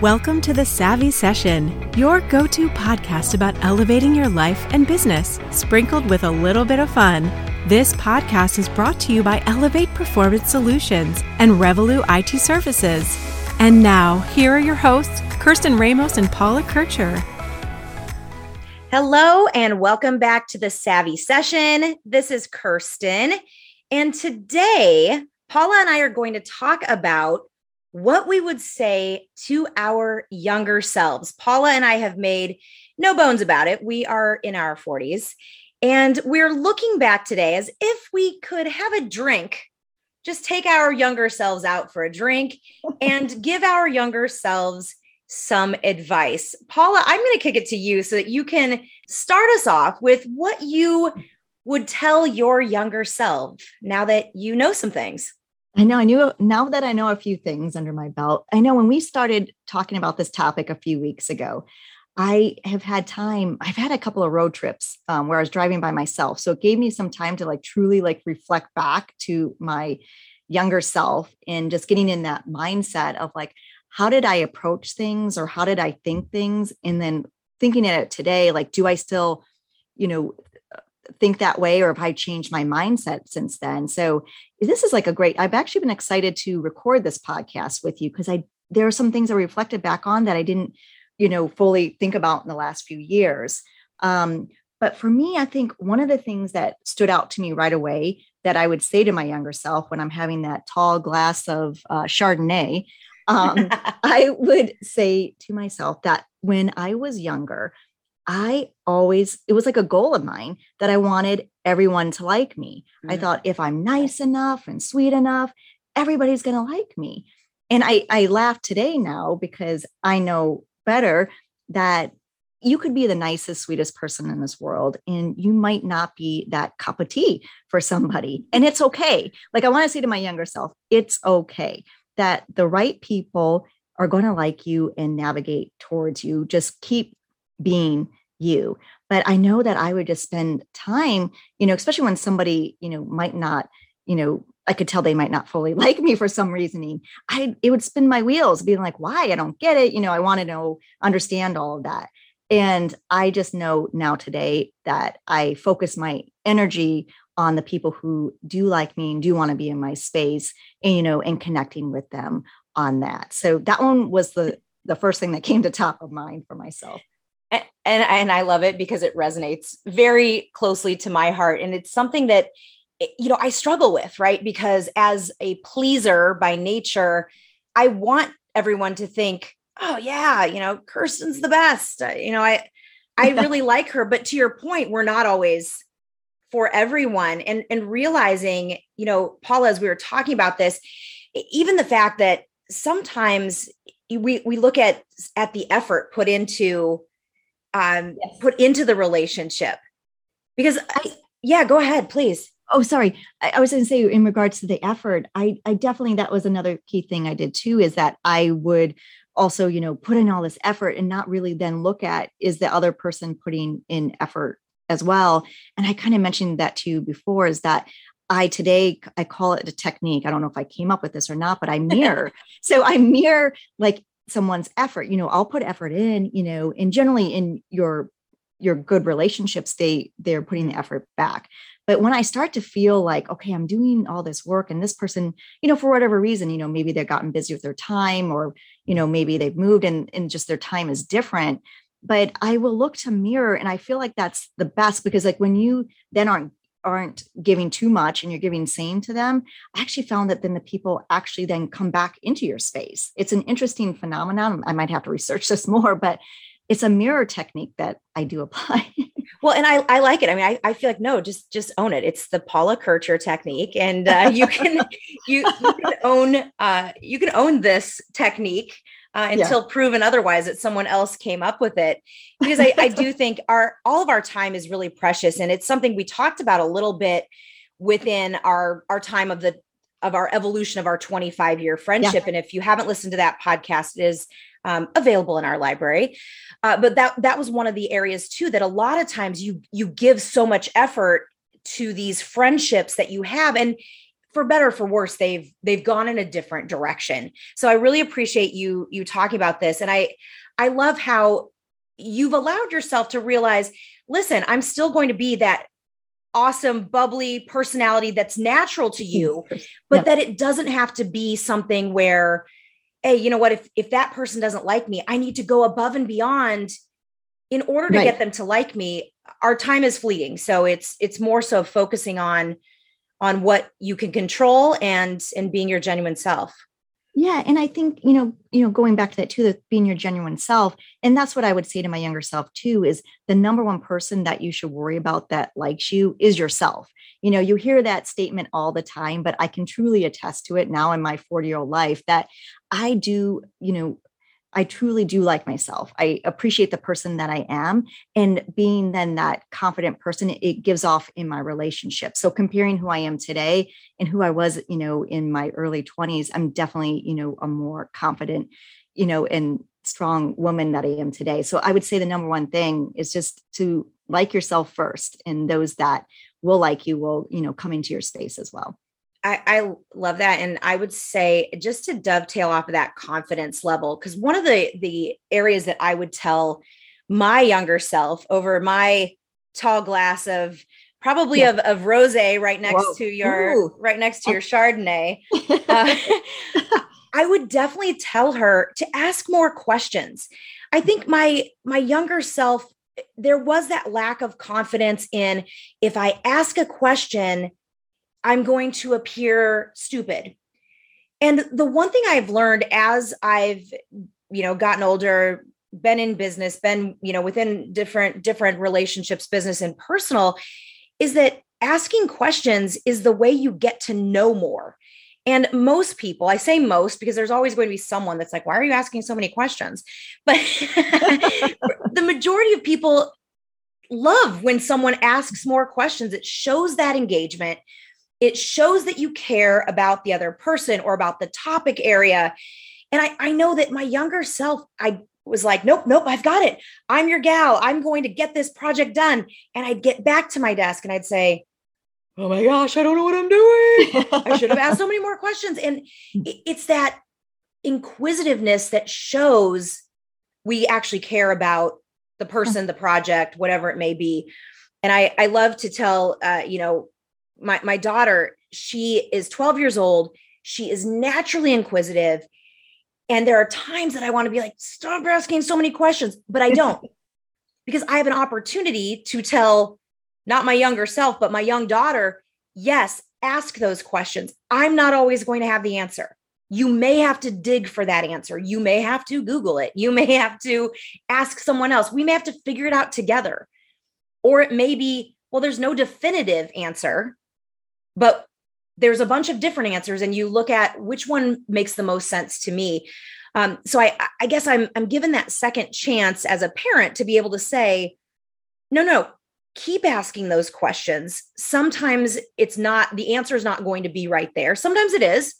Welcome to the Savvy Session, your go to podcast about elevating your life and business, sprinkled with a little bit of fun. This podcast is brought to you by Elevate Performance Solutions and Revolu IT Services. And now, here are your hosts, Kirsten Ramos and Paula Kircher. Hello, and welcome back to the Savvy Session. This is Kirsten. And today, Paula and I are going to talk about what we would say to our younger selves. Paula and I have made no bones about it. We are in our 40s, and we're looking back today as if we could have a drink, just take our younger selves out for a drink and give our younger selves some advice. Paula, I'm going to kick it to you so that you can start us off with what you would tell your younger self now that you know some things. I know I knew now that I know a few things under my belt. I know when we started talking about this topic a few weeks ago, I have had time. I've had a couple of road trips um, where I was driving by myself, so it gave me some time to like truly like reflect back to my younger self and just getting in that mindset of like how did I approach things or how did I think things? And then thinking at it today, like, do I still, you know, think that way or have I changed my mindset since then? So this is like a great, I've actually been excited to record this podcast with you because I, there are some things I reflected back on that I didn't, you know, fully think about in the last few years. Um, but for me, I think one of the things that stood out to me right away that I would say to my younger self when I'm having that tall glass of uh, Chardonnay um, I would say to myself that when I was younger, I always, it was like a goal of mine that I wanted everyone to like me. Mm-hmm. I thought if I'm nice enough and sweet enough, everybody's going to like me. And I, I laugh today now because I know better that you could be the nicest, sweetest person in this world, and you might not be that cup of tea for somebody. And it's okay. Like I want to say to my younger self, it's okay that the right people are going to like you and navigate towards you. Just keep being you. But I know that I would just spend time, you know, especially when somebody, you know, might not, you know, I could tell they might not fully like me for some reasoning. I it would spin my wheels, being like, why? I don't get it. You know, I want to know, understand all of that. And I just know now today that I focus my energy on the people who do like me and do want to be in my space and you know and connecting with them on that so that one was the the first thing that came to top of mind for myself and, and and i love it because it resonates very closely to my heart and it's something that eh, you know i struggle with right? Because as a pleaser by nature i want everyone to think oh yeah you know kirsten's the best. You know i i really like her but to your point we're not always for everyone and and realizing you know paula as we were talking about this even the fact that sometimes we we look at at the effort put into um yes. put into the relationship because I, yeah go ahead please oh sorry I, I was going to say in regards to the effort i i definitely that was another key thing i did too is that i would also you know put in all this effort and not really then look at is the other person putting in effort as well. And I kind of mentioned that to you before is that I today I call it a technique. I don't know if I came up with this or not, but I mirror. so I mirror like someone's effort. You know, I'll put effort in, you know, and generally in your your good relationships, they they're putting the effort back. But when I start to feel like, okay, I'm doing all this work and this person, you know, for whatever reason, you know, maybe they've gotten busy with their time or, you know, maybe they've moved and, and just their time is different but I will look to mirror and I feel like that's the best because like when you then aren't aren't giving too much and you're giving same to them, I actually found that then the people actually then come back into your space. It's an interesting phenomenon. I might have to research this more, but it's a mirror technique that I do apply. well, and I, I like it. I mean, I, I feel like no, just just own it. It's the Paula Kircher technique, and uh, you can you, you can own uh, you can own this technique uh, until yeah. proven otherwise that someone else came up with it because I, I do think our all of our time is really precious and it's something we talked about a little bit within our our time of the of our evolution of our 25 year friendship yeah. and if you haven't listened to that podcast it is um, available in our library uh, but that that was one of the areas too that a lot of times you you give so much effort to these friendships that you have and for better for worse they've they've gone in a different direction. So i really appreciate you you talking about this. And i i love how you've allowed yourself to realize listen i'm still going to be that awesome bubbly personality that's natural to you but yeah. that it doesn't have to be something where hey you know what? If if that person doesn't like me i need to go above and beyond in order to right. get them to like me. Our time is fleeting. So it's it's more so focusing on on what you can control and and being your genuine self. Yeah and i think you know you know going back to that too that being your genuine self and that's what i would say to my younger self too is the number one person that you should worry about that likes you is yourself. You know you hear that statement all the time but i can truly attest to it now in my 40 year old life that i do you know I truly do like myself. I appreciate the person that I am. And being then that confident person, it gives off in my relationship. So comparing who I am today and who I was, you know, in my early 20s, I'm definitely, you know, a more confident, you know, and strong woman that I am today. So I would say the number one thing is just to like yourself first. And those that will like you will, you know, come into your space as well. I, I, love that. And I would say just to dovetail off of that confidence level, because one of the the areas that I would tell my younger self over my tall glass of probably yeah. of, of rose right next Whoa. to your Ooh. right next to your Chardonnay. Uh, I would definitely tell her to ask more questions. I think my my younger self there was that lack of confidence in if I ask a question I'm going to appear stupid. And the one thing I've learned as I've, you know, gotten older, been in business, been, you know, within different different relationships, business and personal, is that asking questions is the way you get to know more. And most people, I say most because there's always going to be someone that's like, why are you asking so many questions? But the majority of people love when someone asks more questions. It shows that engagement, it shows that you care about the other person or about the topic area. And I, I know that my younger self, I was like, nope, nope, I've got it. I'm your gal. I'm going to get this project done. And I'd get back to my desk and I'd say, oh my gosh, I don't know what I'm doing. I should have asked so many more questions. And it's that inquisitiveness that shows we actually care about the person, the project, whatever it may be. And I, I love to tell, uh, you know, my my daughter, she is 12 years old. She is naturally inquisitive. And there are times that I want to be like, stop asking so many questions, but I don't because I have an opportunity to tell not my younger self, but my young daughter, yes, ask those questions. I'm not always going to have the answer. You may have to dig for that answer. You may have to Google it. You may have to ask someone else. We may have to figure it out together. Or it may be, well, there's no definitive answer but there's a bunch of different answers and you look at which one makes the most sense to me. Um, so I, I guess I'm, I'm given that second chance as a parent to be able to say no no keep asking those questions. Sometimes it's not the answer is not going to be right there. Sometimes it is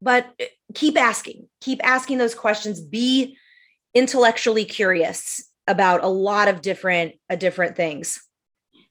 but uh, keep asking keep asking those questions. Be intellectually curious about a lot of different uh, different things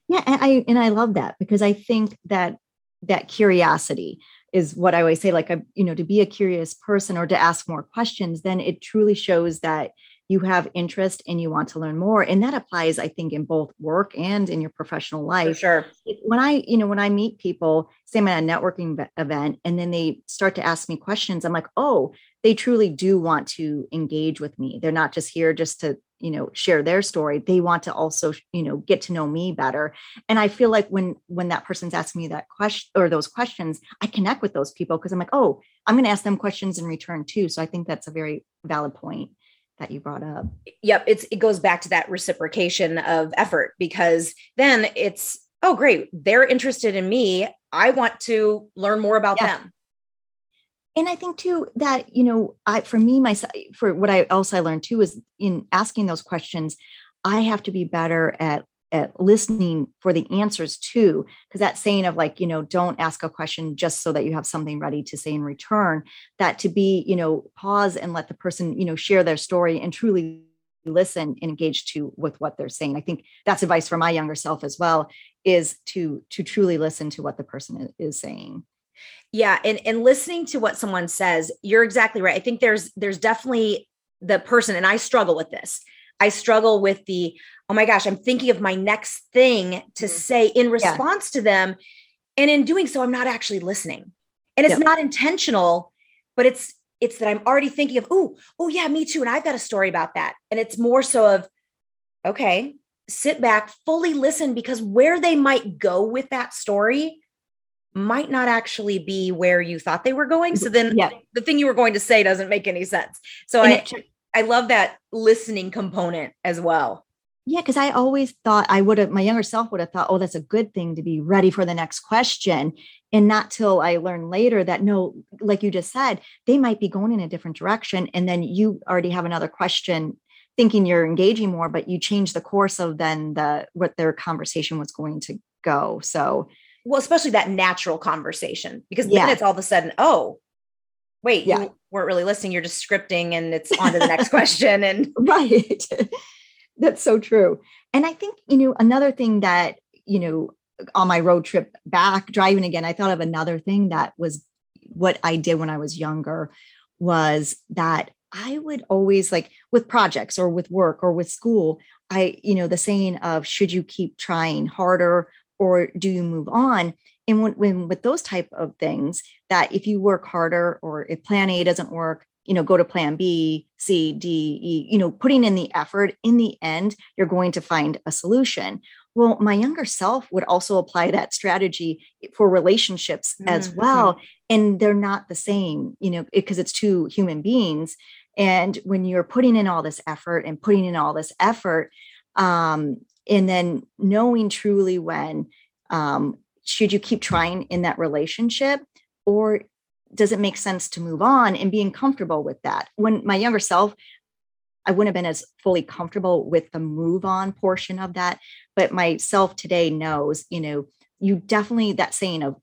yeah, and I and I love that because I think that that curiosity is what I always say like a you know to be a curious person or to ask more questions then it truly shows that you have interest and you want to learn more and that applies i think in both work and in your professional life. For sure when i you know when i meet people say i'm at a networking event and then they start to ask me questions i'm like oh they truly do want to engage with me. They're not just here just to you know share their story they want to also you know get to know me better. And i feel like when when that person's asking me that question or those questions i connect with those people because i'm like oh i'm going to ask them questions in return too. So i think that's a very valid point that you brought up. Yep it's it goes back to that reciprocation of effort because then it's oh great they're interested in me. I want to learn more about yeah. them and i think too that you know i for me myself for what i else i learned too is in asking those questions i have to be better at at listening for the answers too. Because that saying of like you know don't ask a question just so that you have something ready to say in return that to be you know pause and let the person you know share their story and truly listen and engage to with what they're saying. I think that's advice for my younger self as well is to to truly listen to what the person is saying Yeah, and and listening to what someone says, you're exactly right. I think there's there's definitely the person and I struggle with this. I struggle with the oh my gosh, I'm thinking of my next thing to mm. say in response yeah. to them and in doing so I'm not actually listening. And it's yep. not intentional, but it's it's that I'm already thinking of oh, oh yeah, me too and I've got a story about that. And it's more so of okay, sit back, fully listen because where they might go with that story might not actually be where you thought they were going. So then yeah. the thing you were going to say doesn't make any sense. So and I it, I love that listening component as well. Yeah, because I always thought I would have my younger self would have thought, oh, that's a good thing to be ready for the next question. And not till I learned later that no, like you just said, they might be going in a different direction. And then you already have another question thinking you're engaging more, but you change the course of then the what their conversation was going to go. So well, especially that natural conversation, because yeah. then it's all of a sudden, oh, wait, yeah. you weren't really listening. You're just scripting and it's on to the next question. And right. That's so true. And I think, you know, another thing that, you know, on my road trip back driving again, I thought of another thing that was what I did when I was younger was that I would always like with projects or with work or with school, I, you know, the saying of should you keep trying harder or do you move on? And when, when with those type of things that if you work harder or if plan a doesn't work you know go to plan b c d e you know putting in the effort in the end you're going to find a solution. Well my younger self would also apply that strategy for relationships mm-hmm. as well and they're not the same you know because it's two human beings. And when you're putting in all this effort and putting in all this effort um, and then knowing truly when um, should you keep trying in that relationship or does it make sense to move on and being comfortable with that? When my younger self i wouldn't have been as fully comfortable with the move on portion of that but myself today knows you know you definitely that saying of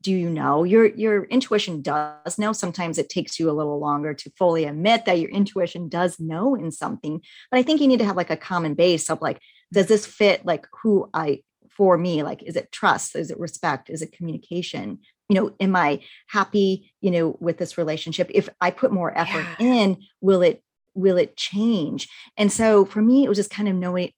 do you know? Your your intuition does know. Sometimes it takes you a little longer to fully admit that your intuition does know in something but i think you need to have like a common base of like does this fit like who I for me like is it trust? Is it respect? Is it communication? You know am i happy you know with this relationship? If i put more effort yeah. in will it will it change? And so for me it was just kind of knowing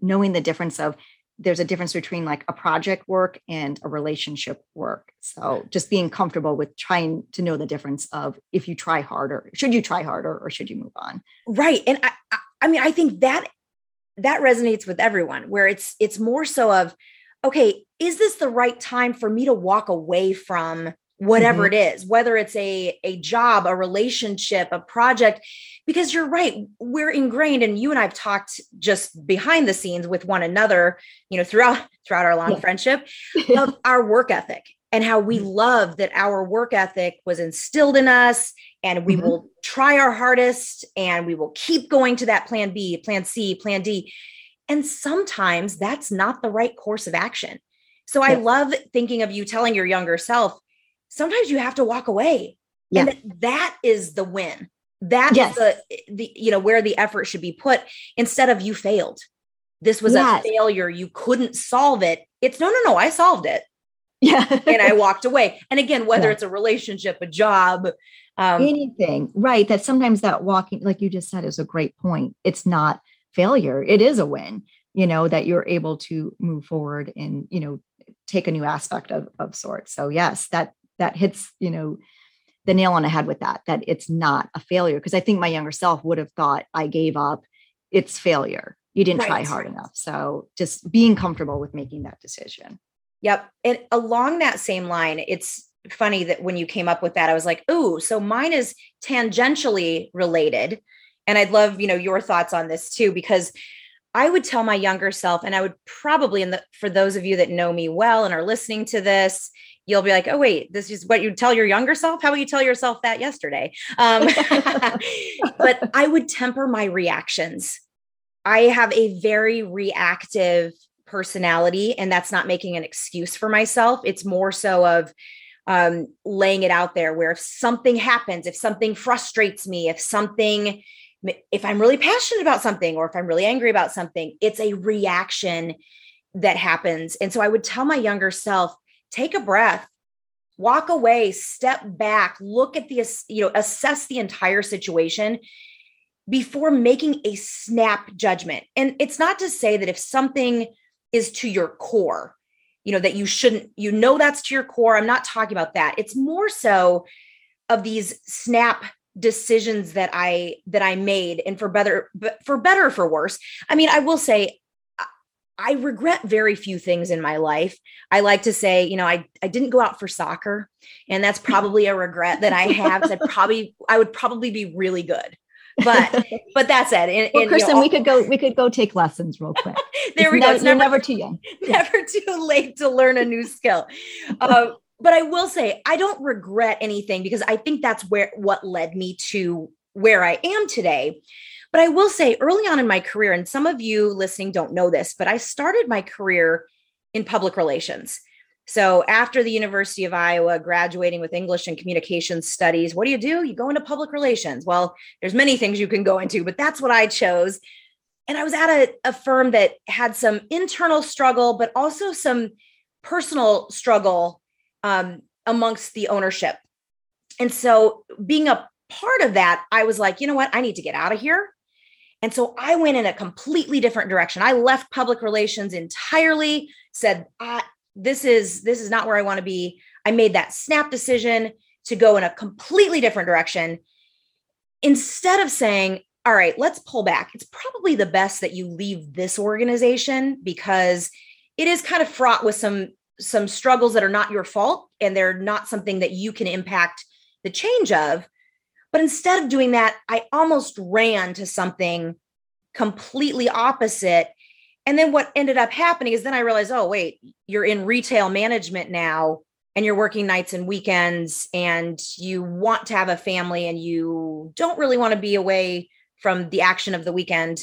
knowing the difference of there's a difference between like a project work and a relationship work. So just being comfortable with trying to know the difference of if you try harder should you try harder or should you move on? Right and i i mean i think that that resonates with everyone where it's it's more so of okay is this the right time for me to walk away from whatever mm-hmm. it is whether it's a a job a relationship a project because you're right we're ingrained and you and I've talked just behind the scenes with one another you know throughout throughout our long yeah. friendship of our work ethic and how we mm-hmm. love that our work ethic was instilled in us and we mm-hmm. will try our hardest and we will keep going to that plan B, plan C, plan D. And sometimes that's not the right course of action. So I love thinking of you telling your younger self, sometimes you have to walk away. Yeah. And that is the win. That's yes. the, the, you know, where the effort should be put instead of you failed. This was yes. a failure. You couldn't solve it. It's no, no, no, I solved it. Yeah. and I walked away. And again, whether yeah. it's a relationship, a job, um, anything, right? That sometimes that walking, like you just said, is a great point. It's not failure, it is a win, you know, that you're able to move forward and, you know, take a new aspect of, of sorts. So, yes, that, that hits, you know, the nail on the head with that, that it's not a failure. Cause I think my younger self would have thought I gave up, it's failure. You didn't right. try hard enough. So, just being comfortable with making that decision. Yep. And along that same line, it's funny that when you came up with that, I was like, "Ooh, so mine is tangentially related." And I'd love, you know, your thoughts on this too because I would tell my younger self and I would probably and for those of you that know me well and are listening to this, you'll be like, "Oh wait, this is what you tell your younger self? How would you tell yourself that yesterday?" Um, but I would temper my reactions. I have a very reactive personality and that's not making an excuse for myself. It's more so of um, laying it out there where if something happens if something frustrates me if something if i'm really passionate about something or if i'm really angry about something it's a reaction that happens. And so i would tell my younger self take a breath walk away step back look at the you know assess the entire situation before making a snap judgment. And it's not to say that if something is to your core you know that you shouldn't you know that's to your core i'm not talking about that it's more so of these snap decisions that i that i made and for better for better or for worse i mean i will say I regret very few things in my life. I like to say, you know, I, I didn't go out for soccer, and that's probably a regret that I have. I probably I would probably be really good, but but that's it. And, well, and, Kirsten, you know, we could go we could go take lessons real quick. there it's we never, go. You're never too young. Never too late to learn a new skill. Uh, but I will say I don't regret anything because I think that's where what led me to where I am today. But I will say early on in my career, and some of you listening don't know this, but I started my career in public relations. So after the University of Iowa, graduating with English and Communications Studies, what do you do? You go into public relations. Well, there's many things you can go into, but that's what I chose. And I was at a, a firm that had some internal struggle, but also some personal struggle um, amongst the ownership. And so being a part of that, I was like, you know what? I need to get out of here. And so I went in a completely different direction. I left public relations entirely, said, this is this is not where I want to be. I made that snap decision to go in a completely different direction. Instead of saying, all right, let's pull back. It's probably the best that you leave this organization because it is kind of fraught with some some struggles that are not your fault and they're not something that you can impact the change of. But instead of doing that, I almost ran to something completely opposite. And then what ended up happening is then I realized, oh, wait, you're in retail management now and you're working nights and weekends and you want to have a family and you don't really want to be away from the action of the weekend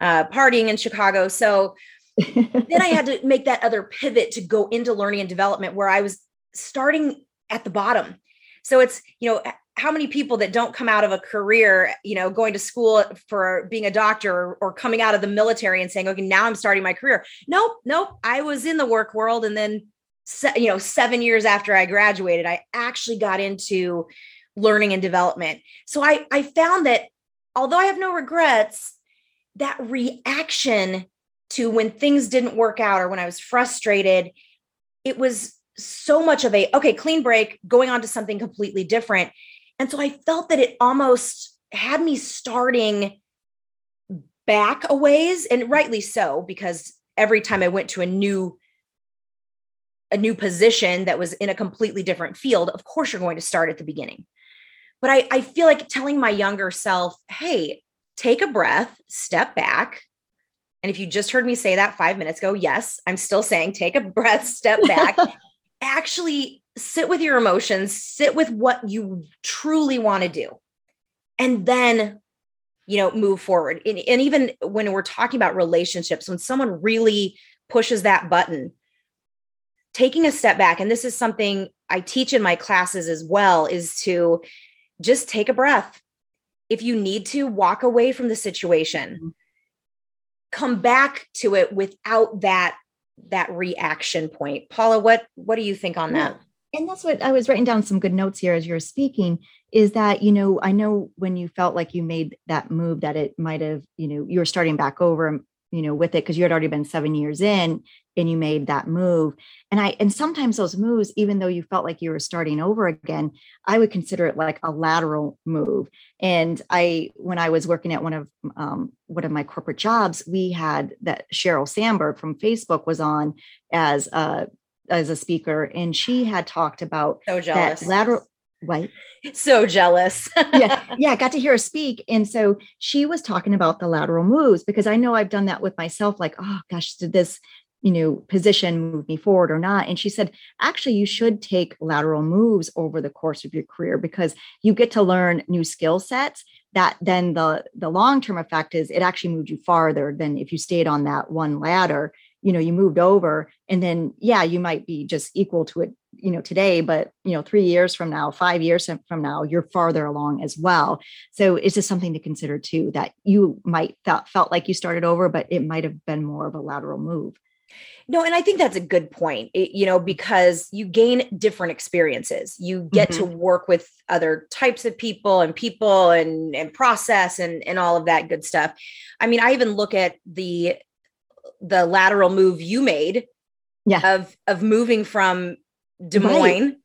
uh, partying in Chicago. So then I had to make that other pivot to go into learning and development where I was starting at the bottom. So it's, you know, how many people that don't come out of a career, you know, going to school for being a doctor or, or, coming out of the military and saying, okay, now I'm starting my career. Nope, nope. I was in the work world. And then, you know, seven years after I graduated, I actually got into learning and development. So I, I found that although I have no regrets, that reaction to when things didn't work out or when I was frustrated, it was so much of a okay, clean break, going on to something completely different. And so I felt that it almost had me starting back a ways, and rightly so, because every time I went to a new a new position that was in a completely different field, of course you're going to start at the beginning. But I, I feel like telling my younger self, hey, take a breath, step back. And if you just heard me say that five minutes ago, yes, I'm still saying take a breath, step back, actually sit with your emotions, sit with what you truly want to do, and then, you know, move forward. And, and even when we're talking about relationships, when someone really pushes that button, taking a step back, and this is something I teach in my classes as well, is to just take a breath. If you need to walk away from the situation, mm-hmm. come back to it without that that reaction point. Paula, what what do you think on that? And that's what I was writing down some good notes here as you're speaking is that, you know, I know when you felt like you made that move that it might have, you know, you were starting back over, you know, with it because you had already been seven years in and you made that move. And I, and sometimes those moves, even though you felt like you were starting over again, I would consider it like a lateral move. And I, when I was working at one of, um, one of my corporate jobs, we had that Sheryl Sandberg from Facebook was on as a as a speaker, and she had talked about so that lateral. Right. So jealous. yeah. Yeah. Got to hear her speak. And so she was talking about the lateral moves because I know I've done that with myself. Like, oh gosh, did this, you know, position move me forward or not? And she said, actually, you should take lateral moves over the course of your career because you get to learn new skill sets that then the the long term effect is it actually moved you farther than if you stayed on that one ladder you know you moved over and then yeah you might be just equal to it you know today but you know 3 years from now 5 years from now you're farther along as well so it's just something to consider too that you might felt felt like you started over but it might have been more of a lateral move No, and I think that's a good point, you know, because you gain different experiences. You get mm-hmm. to work with other types of people and people and and process and and all of that good stuff. I mean, I even look at the the lateral move you made yeah. of of moving from Des Moines.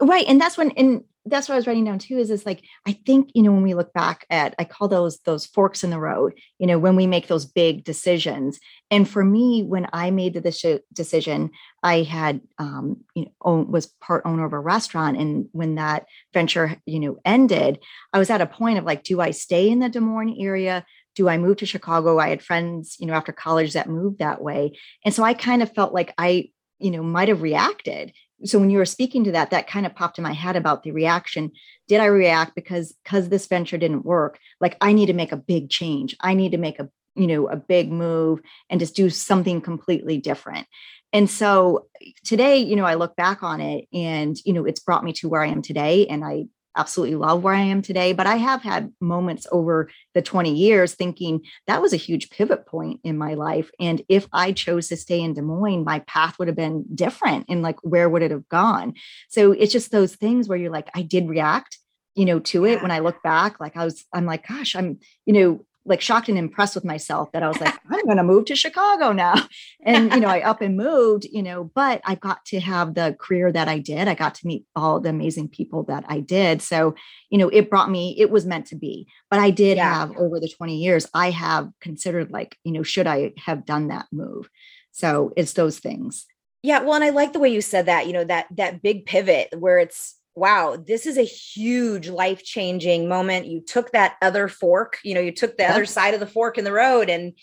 Right. right. And that's when and that's what I was writing down too. Is is like I think you know when we look back at I call those those forks in the road. You know when we make those big decisions. And for me, when I made the decision, I had um, you know own, was part owner of a restaurant, and when that venture you know ended, I was at a point of like, do I stay in the Des Moines area? Do I move to Chicago? I had friends, you know, after college that moved that way, and so I kind of felt like I you know might have reacted. So when you were speaking to that that kind of popped in my head about the reaction. Did i react? Because because this venture didn't work. Like i need to make a big change. I need to make a you know a big move and just do something completely different. And so eh, today you know i look back on it and you know it's brought me to where i am today and i absolutely love where I am today, but I have had moments over the 20 years thinking that was a huge pivot point in my life. And if I chose to stay in Des Moines, my path would have been different and like where would it have gone? So it's just those things where you're like, I did react you know to it when i look back like i was i'm like gosh i'm you know like shocked and impressed with myself that I was like, I'm going to move to Chicago now. And, you know, I up and moved, you know, but I got to have the career that I did. I got to meet all the amazing people that I did. So, you know, it brought me, it was meant to be. But I did yeah. have over the 20 years, I have considered like, you know, should I have done that move? So it's those things. Yeah. Well, and I like the way you said that, you know, that, that big pivot where it's, wow, this is a huge life changing moment. You took that other fork, you know, you took the yep. other side of the fork in the road. And,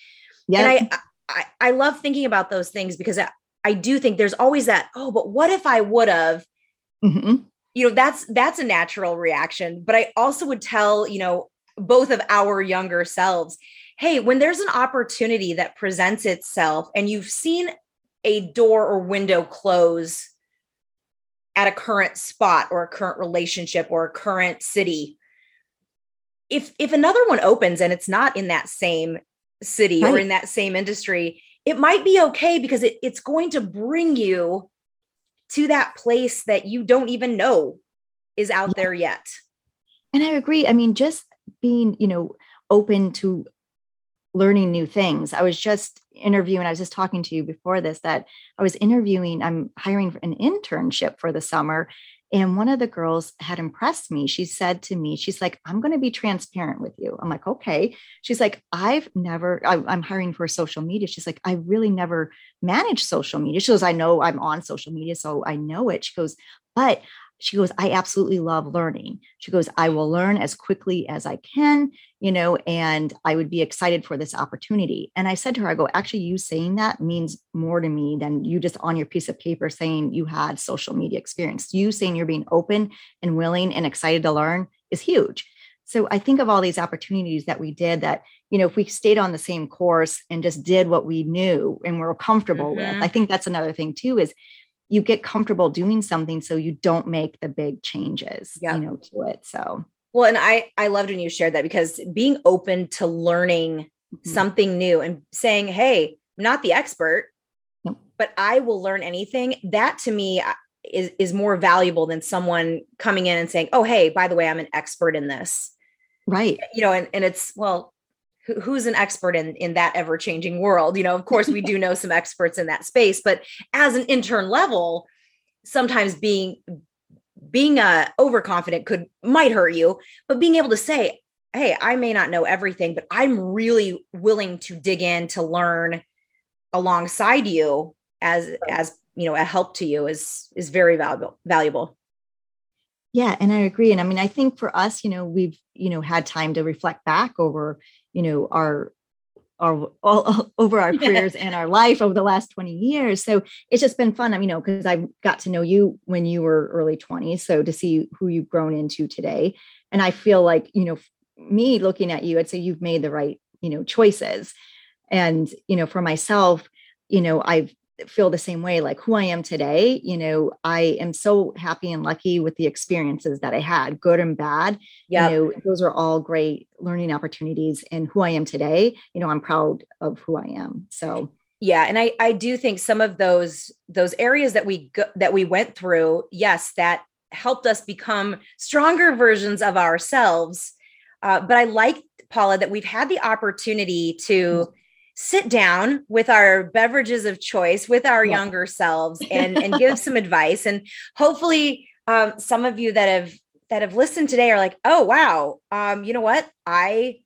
yeah, and I, I, I love thinking about those things because I, I do think there's always that, oh, but what if I would have, mm-hmm. you know, that's, that's a natural reaction. But I also would tell, you know, both of our younger selves, hey, when there's an opportunity that presents itself and you've seen a door or window close at a current spot or a current relationship or a current city if if another one opens and it's not in that same city right. or in that same industry it might be okay because it, it's going to bring you to that place that you don't even know is out yeah. there yet and i agree i mean just being you know open to learning new things. I was just interviewing, I was just talking to you before this that I was interviewing, I'm hiring an internship for the summer. And one of the girls had impressed me. She said to me, She's like, I'm going to be transparent with you. I'm like, Okay. She's like, I've never, I, am hiring for social media. She's like, I really never managed social media. She goes, I know I'm on social media, so I know it. She goes, But she goes, I absolutely love learning. She goes, I will learn as quickly as I can, you know, and I would be excited for this opportunity. And I said to her, I go, actually, you saying that means more to me than you just on your piece of paper saying you had social media experience. You saying you're being open and willing and excited to learn is huge. So I think of all these opportunities that we did that, you know, if we stayed on the same course and just did what we knew and we're comfortable mm-hmm. with, I think that's another thing too, is you get comfortable doing something so you don't make the big changes yep. you know to it so well and i i loved when you shared that because being open to learning mm-hmm. something new and saying hey i'm not the expert yep. but i will learn anything that to me uh, is is more valuable than someone coming in and saying oh hey by the way i'm an expert in this right you know and, and it's well who's an expert in in that ever changing world? You know of course we do know some experts in that space but as an intern level sometimes being being uh overconfident could might hurt you but being able to say hey i may not know everything but i'm really willing to dig in to learn alongside you as as you know a help to you is is very valuable valuable. Yeah and i agree and i mean i think for us you know we've you know had time to reflect back over you know our our all, over our careers and our life over the last 20 years. So it's just been fun. I mean, you know because i got to know you when you were early 20s so to see who you've grown into today. And i feel like you know me looking at you i'd say you've made the right you know choices. And you know for myself you know i've feel the same way like who i am today you know i am so happy and lucky with the experiences that i had good and bad. Yeah you know those are all great learning opportunities and who i am today you know i'm proud of who i am so. Yeah and i i do think some of those those areas that we go, that we went through yes that helped us become stronger versions of ourselves uh, but i like paula that we've had the opportunity to sit down with our beverages of choice with our yeah. younger selves and and give some advice. And hopefully um, some of you that have that have listened today are like oh wow um, you know what? I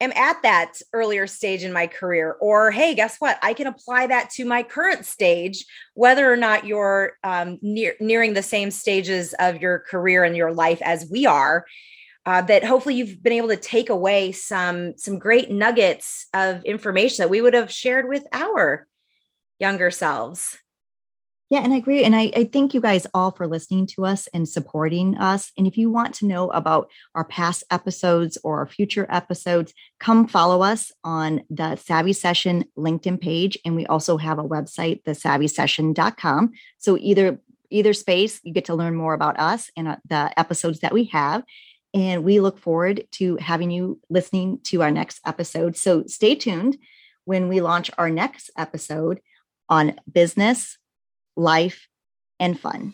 am at that earlier stage in my career. Or hey guess what? I can apply that to my current stage whether or not you're um, near, nearing the same stages of your career and your life as we are uh, that hopefully you've been able to take away some some great nuggets of information that we would have shared with our younger selves yeah, and I agree. And I, I, thank you guys all for listening to us and supporting us. And if you want to know about our past episodes or our future episodes, come follow us on the Savvy Session LinkedIn page. And we also have a website, thesavvysession.com. So either either space, you get to learn more about us and uh, the episodes that we have. And we look forward to having you listening to our next episode. So stay tuned when we launch our next episode on business life, and fun.